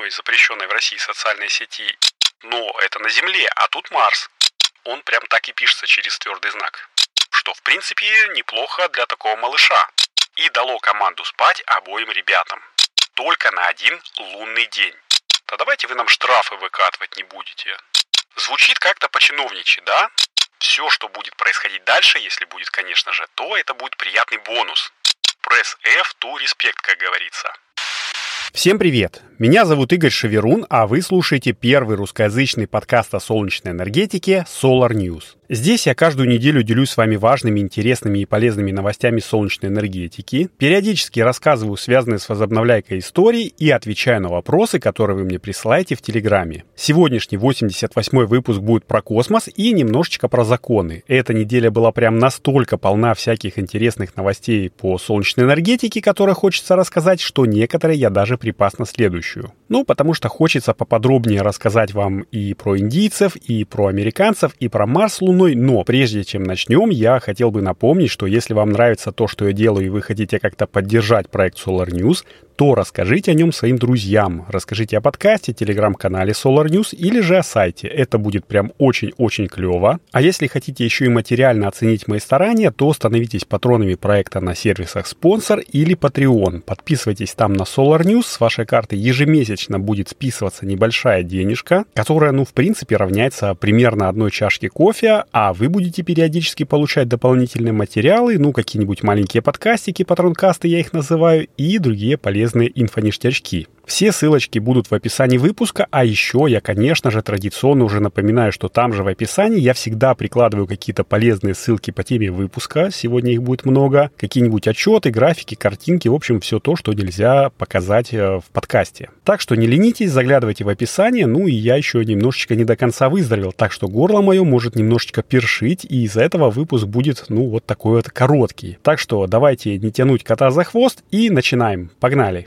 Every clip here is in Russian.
одной запрещенной в России социальной сети. Но это на Земле, а тут Марс. Он прям так и пишется через твердый знак. Что, в принципе, неплохо для такого малыша. И дало команду спать обоим ребятам. Только на один лунный день. Да давайте вы нам штрафы выкатывать не будете. Звучит как-то по-чиновничьи, да? Все, что будет происходить дальше, если будет, конечно же, то это будет приятный бонус. Пресс F to respect, как говорится. Всем привет! Меня зовут Игорь Шеверун, а вы слушаете первый русскоязычный подкаст о солнечной энергетике Solar News. Здесь я каждую неделю делюсь с вами важными, интересными и полезными новостями солнечной энергетики, периодически рассказываю связанные с возобновляйкой истории и отвечаю на вопросы, которые вы мне присылаете в Телеграме. Сегодняшний 88-й выпуск будет про космос и немножечко про законы. Эта неделя была прям настолько полна всяких интересных новостей по солнечной энергетике, которые хочется рассказать, что некоторые я даже припас на следующую. Ну, потому что хочется поподробнее рассказать вам и про индийцев, и про американцев, и про Марс, Луну, мной. Но прежде чем начнем, я хотел бы напомнить, что если вам нравится то, что я делаю, и вы хотите как-то поддержать проект Solar News, то расскажите о нем своим друзьям. Расскажите о подкасте, телеграм-канале Solar News или же о сайте. Это будет прям очень-очень клево. А если хотите еще и материально оценить мои старания, то становитесь патронами проекта на сервисах спонсор или Patreon. Подписывайтесь там на Solar News. С вашей карты ежемесячно будет списываться небольшая денежка, которая, ну, в принципе, равняется примерно одной чашке кофе, а вы будете периодически получать дополнительные материалы, ну, какие-нибудь маленькие подкастики, патронкасты я их называю, и другие полезные полезные инфоништячки. Все ссылочки будут в описании выпуска, а еще я, конечно же, традиционно уже напоминаю, что там же в описании я всегда прикладываю какие-то полезные ссылки по теме выпуска, сегодня их будет много, какие-нибудь отчеты, графики, картинки, в общем, все то, что нельзя показать э, в подкасте. Так что не ленитесь, заглядывайте в описание, ну и я еще немножечко не до конца выздоровел, так что горло мое может немножечко першить, и из-за этого выпуск будет, ну, вот такой вот короткий. Так что давайте не тянуть кота за хвост и начинаем. Погнали!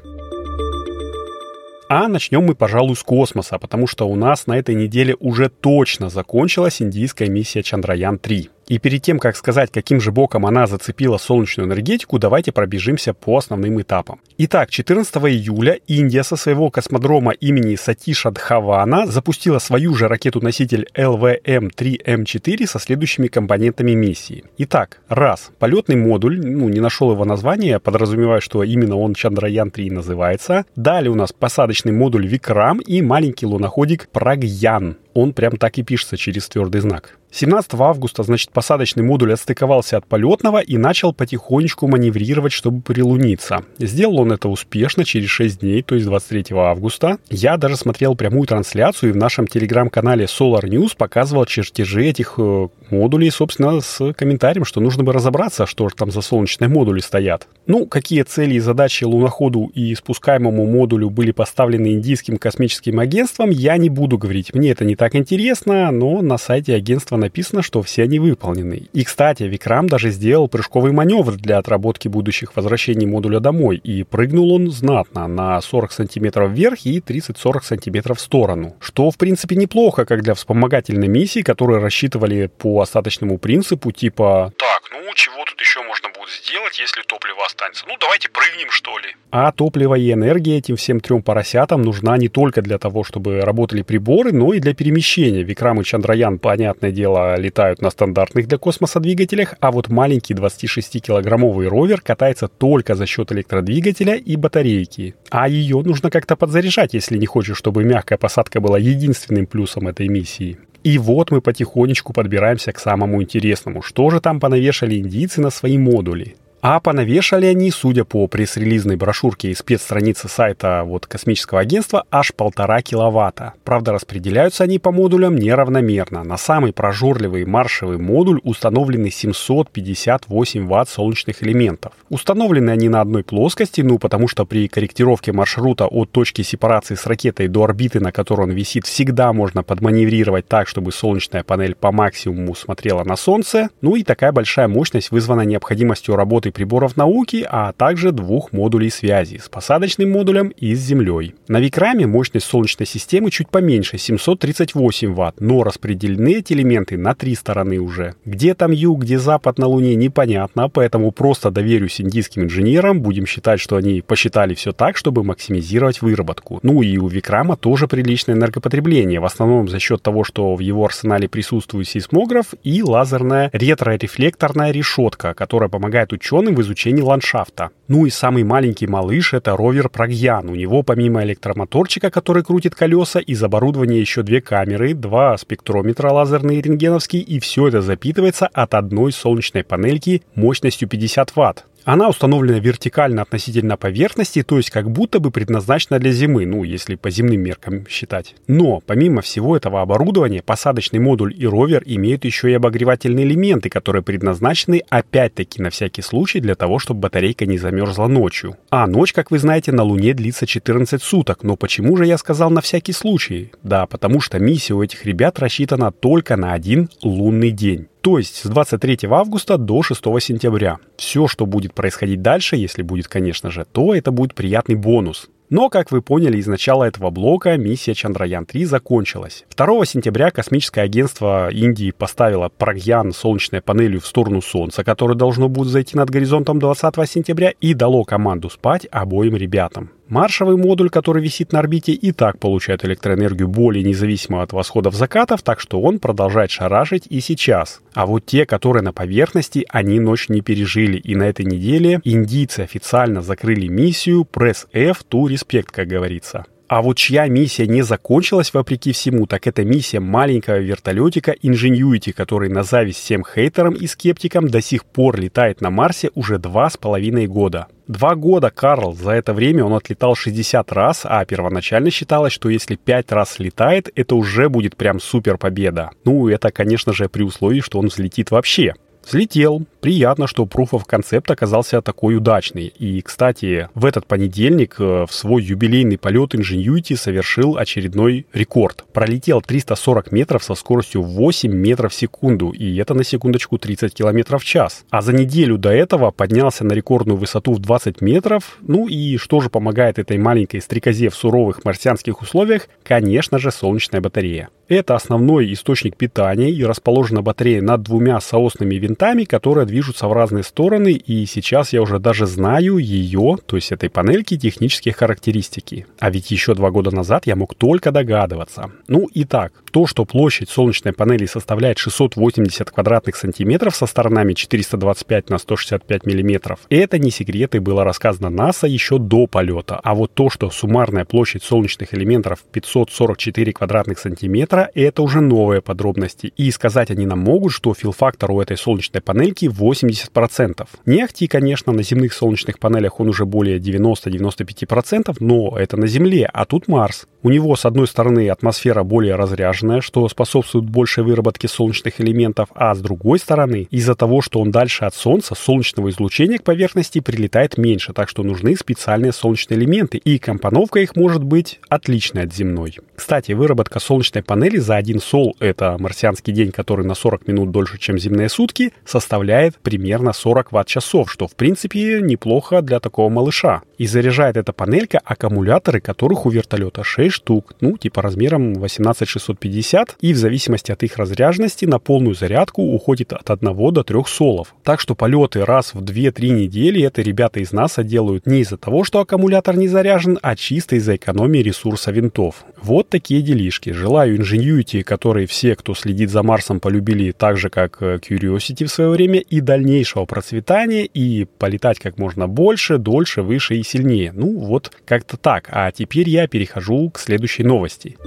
А начнем мы, пожалуй, с космоса, потому что у нас на этой неделе уже точно закончилась индийская миссия Чандраян-3. И перед тем, как сказать, каким же боком она зацепила солнечную энергетику, давайте пробежимся по основным этапам. Итак, 14 июля Индия со своего космодрома имени Сатиша Дхавана запустила свою же ракету-носитель LVM-3M4 со следующими компонентами миссии. Итак, раз, полетный модуль, ну, не нашел его название, подразумеваю, что именно он Чандраян-3 называется. Далее у нас посадочный модуль Викрам и маленький луноходик Прагьян. Он прям так и пишется через твердый знак. 17 августа, значит, посадочный модуль отстыковался от полетного и начал потихонечку маневрировать, чтобы прилуниться. Сделал он это успешно через 6 дней, то есть 23 августа. Я даже смотрел прямую трансляцию и в нашем телеграм-канале Solar News показывал чертежи этих э, модулей, собственно, с комментарием, что нужно бы разобраться, что же там за солнечные модули стоят. Ну, какие цели и задачи луноходу и спускаемому модулю были поставлены индийским космическим агентством, я не буду говорить. Мне это не так интересно, но на сайте агентства написано, что все они выполнены. И, кстати, Викрам даже сделал прыжковый маневр для отработки будущих возвращений модуля домой, и прыгнул он знатно, на 40 сантиметров вверх и 30-40 сантиметров в сторону. Что, в принципе, неплохо, как для вспомогательной миссии, которые рассчитывали по остаточному принципу, типа «Так, ну чего тут еще можно будет сделать, если топливо останется? Ну давайте прыгнем, что ли». А топливо и энергия этим всем трем поросятам нужна не только для того, чтобы работали приборы, но и для перемещения. Викрам и Чандраян, понятное дело, летают на стандартных для космоса двигателях, а вот маленький 26-килограммовый ровер катается только за счет электродвигателя и батарейки. А ее нужно как-то подзаряжать, если не хочешь, чтобы мягкая посадка была единственным плюсом этой миссии. И вот мы потихонечку подбираемся к самому интересному. Что же там понавешали индийцы на свои модули? А понавешали они, судя по пресс-релизной брошюрке и спецстранице сайта вот, космического агентства, аж полтора киловатта. Правда, распределяются они по модулям неравномерно. На самый прожорливый маршевый модуль установлены 758 ватт солнечных элементов. Установлены они на одной плоскости, ну потому что при корректировке маршрута от точки сепарации с ракетой до орбиты, на которой он висит, всегда можно подманеврировать так, чтобы солнечная панель по максимуму смотрела на Солнце. Ну и такая большая мощность вызвана необходимостью работы приборов науки, а также двух модулей связи с посадочным модулем и с Землей. На Викраме мощность Солнечной системы чуть поменьше, 738 Вт, но распределены эти элементы на три стороны уже. Где там юг, где запад на Луне, непонятно, поэтому просто доверюсь индийским инженерам, будем считать, что они посчитали все так, чтобы максимизировать выработку. Ну и у Викрама тоже приличное энергопотребление, в основном за счет того, что в его арсенале присутствует сейсмограф и лазерная ретрорефлекторная решетка, которая помогает ученым в изучении ландшафта. Ну и самый маленький малыш — это ровер Прогьян. У него помимо электромоторчика, который крутит колеса, из оборудования еще две камеры, два спектрометра лазерные рентгеновские, и все это запитывается от одной солнечной панельки мощностью 50 Вт. Она установлена вертикально относительно поверхности, то есть как будто бы предназначена для зимы, ну, если по земным меркам считать. Но, помимо всего этого оборудования, посадочный модуль и ровер имеют еще и обогревательные элементы, которые предназначены опять-таки на всякий случай для того, чтобы батарейка не замерзла ночью. А ночь, как вы знаете, на Луне длится 14 суток. Но почему же я сказал на всякий случай? Да, потому что миссия у этих ребят рассчитана только на один лунный день. То есть с 23 августа до 6 сентября. Все, что будет происходить дальше, если будет, конечно же, то это будет приятный бонус. Но, как вы поняли из начала этого блока, миссия Чандраян-3 закончилась. 2 сентября космическое агентство Индии поставило Прагьян солнечной панелью в сторону Солнца, которое должно будет зайти над горизонтом 20 сентября, и дало команду спать обоим ребятам. Маршевый модуль, который висит на орбите, и так получает электроэнергию более независимо от восходов-закатов, так что он продолжает шарашить и сейчас. А вот те, которые на поверхности, они ночь не пережили, и на этой неделе индийцы официально закрыли миссию Press F to Respect, как говорится. А вот чья миссия не закончилась вопреки всему, так это миссия маленького вертолетика Ingenuity, который на зависть всем хейтерам и скептикам до сих пор летает на Марсе уже два с половиной года. Два года Карл, за это время он отлетал 60 раз, а первоначально считалось, что если 5 раз летает, это уже будет прям супер победа. Ну, это, конечно же, при условии, что он взлетит вообще. Взлетел. Приятно, что Proof of Concept оказался такой удачный. И, кстати, в этот понедельник э, в свой юбилейный полет Ingenuity совершил очередной рекорд. Пролетел 340 метров со скоростью 8 метров в секунду. И это на секундочку 30 километров в час. А за неделю до этого поднялся на рекордную высоту в 20 метров. Ну и что же помогает этой маленькой стрекозе в суровых марсианских условиях? Конечно же, солнечная батарея. Это основной источник питания и расположена батарея над двумя соосными винтами, которые движутся в разные стороны, и сейчас я уже даже знаю ее, то есть этой панельки, технические характеристики. А ведь еще два года назад я мог только догадываться. Ну и так, то, что площадь солнечной панели составляет 680 квадратных сантиметров со сторонами 425 на 165 миллиметров, это не секрет и было рассказано НАСА еще до полета. А вот то, что суммарная площадь солнечных элементов 544 квадратных сантиметра, это уже новые подробности. И сказать они нам могут, что фил-фактор у этой солнечной панельки 80%. Не ахти, конечно, на земных солнечных панелях он уже более 90-95%, но это на Земле, а тут Марс. У него, с одной стороны, атмосфера более разряженная, что способствует большей выработке солнечных элементов, а с другой стороны, из-за того, что он дальше от Солнца, солнечного излучения к поверхности прилетает меньше, так что нужны специальные солнечные элементы, и компоновка их может быть отличной от земной. Кстати, выработка солнечной панели за один сол, это марсианский день, который на 40 минут дольше, чем земные сутки, составляет примерно 40 ватт-часов, что в принципе неплохо для такого малыша. И заряжает эта панелька аккумуляторы, которых у вертолета 6 штук, ну, типа размером 18650, и в зависимости от их разряженности на полную зарядку уходит от 1 до 3 солов. Так что полеты раз в 2-3 недели это ребята из НАСА делают не из-за того, что аккумулятор не заряжен, а чисто из-за экономии ресурса винтов. Вот такие делишки. Желаю Ingenuity, которые все, кто следит за Марсом, полюбили так же, как э, Curiosity в свое время, и дальнейшего процветания, и полетать как можно больше, дольше, выше и сильнее. Ну, вот как-то так. А теперь я перехожу к следующей новости.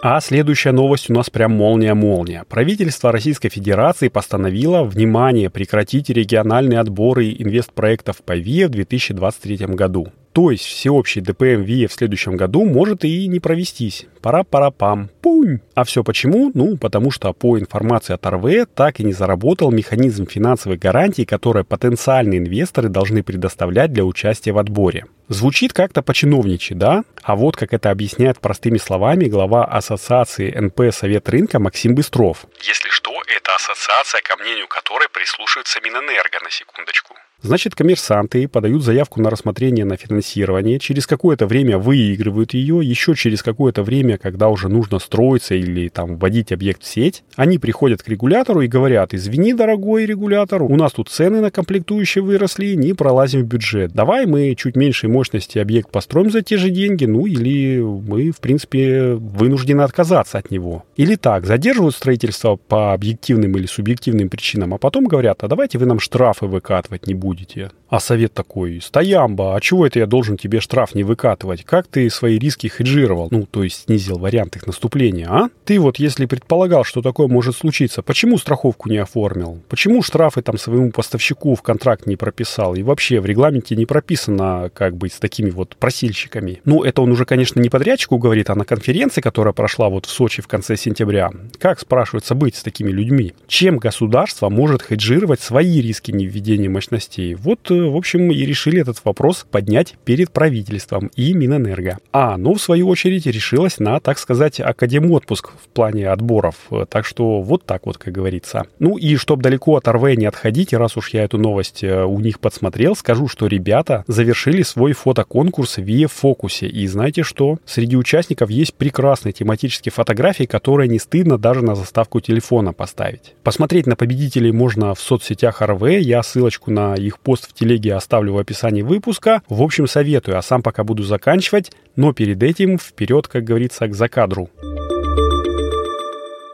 А следующая новость у нас прям молния-молния. Правительство Российской Федерации постановило, внимание, прекратить региональные отборы инвестпроектов по ВИА в 2023 году. То есть всеобщий ДПМ ВИЭ в следующем году может и не провестись. Пара-пара-пам. Пунь. А все почему? Ну, потому что по информации от РВ так и не заработал механизм финансовой гарантии, который потенциальные инвесторы должны предоставлять для участия в отборе. Звучит как-то по-чиновничьи, да? А вот как это объясняет простыми словами глава Ассоциации НП Совет рынка Максим Быстров. Если что, это ассоциация, ко мнению которой прислушивается Минэнерго, на секундочку. Значит, коммерсанты подают заявку на рассмотрение на финансирование, через какое-то время выигрывают ее, еще через какое-то время, когда уже нужно строиться или там вводить объект в сеть, они приходят к регулятору и говорят, извини, дорогой регулятор, у нас тут цены на комплектующие выросли, не пролазим в бюджет. Давай мы чуть меньшей мощности объект построим за те же деньги, ну или мы, в принципе, вынуждены отказаться от него. Или так, задерживают строительство по объективным или субъективным причинам, а потом говорят, а давайте вы нам штрафы выкатывать не будете будете. А совет такой, стоямба, а чего это я должен тебе штраф не выкатывать? Как ты свои риски хеджировал? Ну, то есть снизил вариант их наступления, а? Ты вот, если предполагал, что такое может случиться, почему страховку не оформил? Почему штрафы там своему поставщику в контракт не прописал? И вообще в регламенте не прописано, как быть с такими вот просильщиками. Ну, это он уже, конечно, не подрядчику говорит, а на конференции, которая прошла вот в Сочи в конце сентября. Как, спрашивается, быть с такими людьми? Чем государство может хеджировать свои риски невведения мощностей? Вот в общем, и решили этот вопрос поднять перед правительством и Минэнерго. А оно, в свою очередь, решилось на, так сказать, академотпуск в плане отборов. Так что вот так вот, как говорится. Ну и чтобы далеко от РВ не отходить, раз уж я эту новость э, у них подсмотрел, скажу, что ребята завершили свой фотоконкурс в фокусе. И знаете что? Среди участников есть прекрасные тематические фотографии, которые не стыдно даже на заставку телефона поставить. Посмотреть на победителей можно в соцсетях РВ. Я ссылочку на их пост в телеги оставлю в описании выпуска. В общем, советую, а сам пока буду заканчивать, но перед этим вперед, как говорится, к закадру.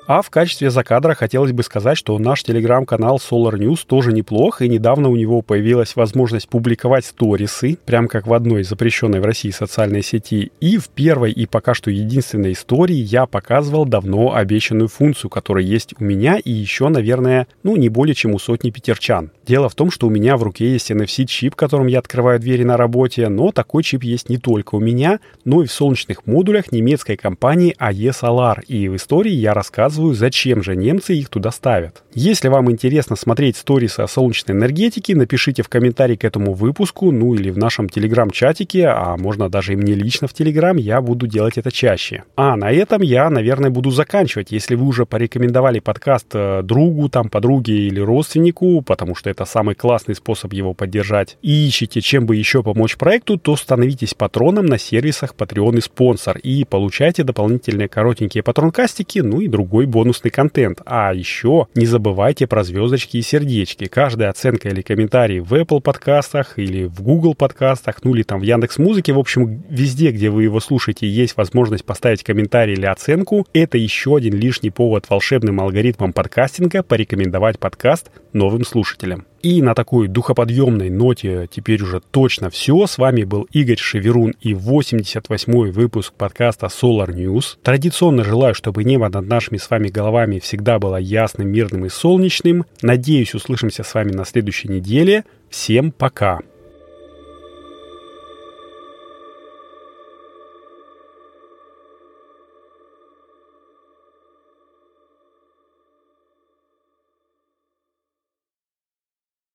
А в качестве закадра хотелось бы сказать, что наш телеграм-канал Solar News тоже неплох, и недавно у него появилась возможность публиковать сторисы, прям как в одной запрещенной в России социальной сети. И в первой и пока что единственной истории я показывал давно обещанную функцию, которая есть у меня и еще, наверное, ну не более чем у сотни питерчан. Дело в том, что у меня в руке есть NFC-чип, которым я открываю двери на работе, но такой чип есть не только у меня, но и в солнечных модулях немецкой компании AE Solar. И в истории я рассказываю рассказываю, зачем же немцы их туда ставят. Если вам интересно смотреть сторисы о солнечной энергетике, напишите в комментарии к этому выпуску, ну или в нашем телеграм-чатике, а можно даже и мне лично в телеграм, я буду делать это чаще. А на этом я, наверное, буду заканчивать. Если вы уже порекомендовали подкаст э, другу, там, подруге или родственнику, потому что это самый классный способ его поддержать, и ищете, чем бы еще помочь проекту, то становитесь патроном на сервисах Patreon и спонсор и получайте дополнительные коротенькие патронкастики, ну и другой другой бонусный контент. А еще не забывайте про звездочки и сердечки. Каждая оценка или комментарий в Apple подкастах или в Google подкастах, ну или там в Яндекс Музыке, в общем, везде, где вы его слушаете, есть возможность поставить комментарий или оценку. Это еще один лишний повод волшебным алгоритмам подкастинга порекомендовать подкаст новым слушателям. И на такой духоподъемной ноте теперь уже точно все. С вами был Игорь Шеверун и 88-й выпуск подкаста Solar News. Традиционно желаю, чтобы небо над нашими с вами головами всегда было ясным, мирным и солнечным. Надеюсь, услышимся с вами на следующей неделе. Всем пока!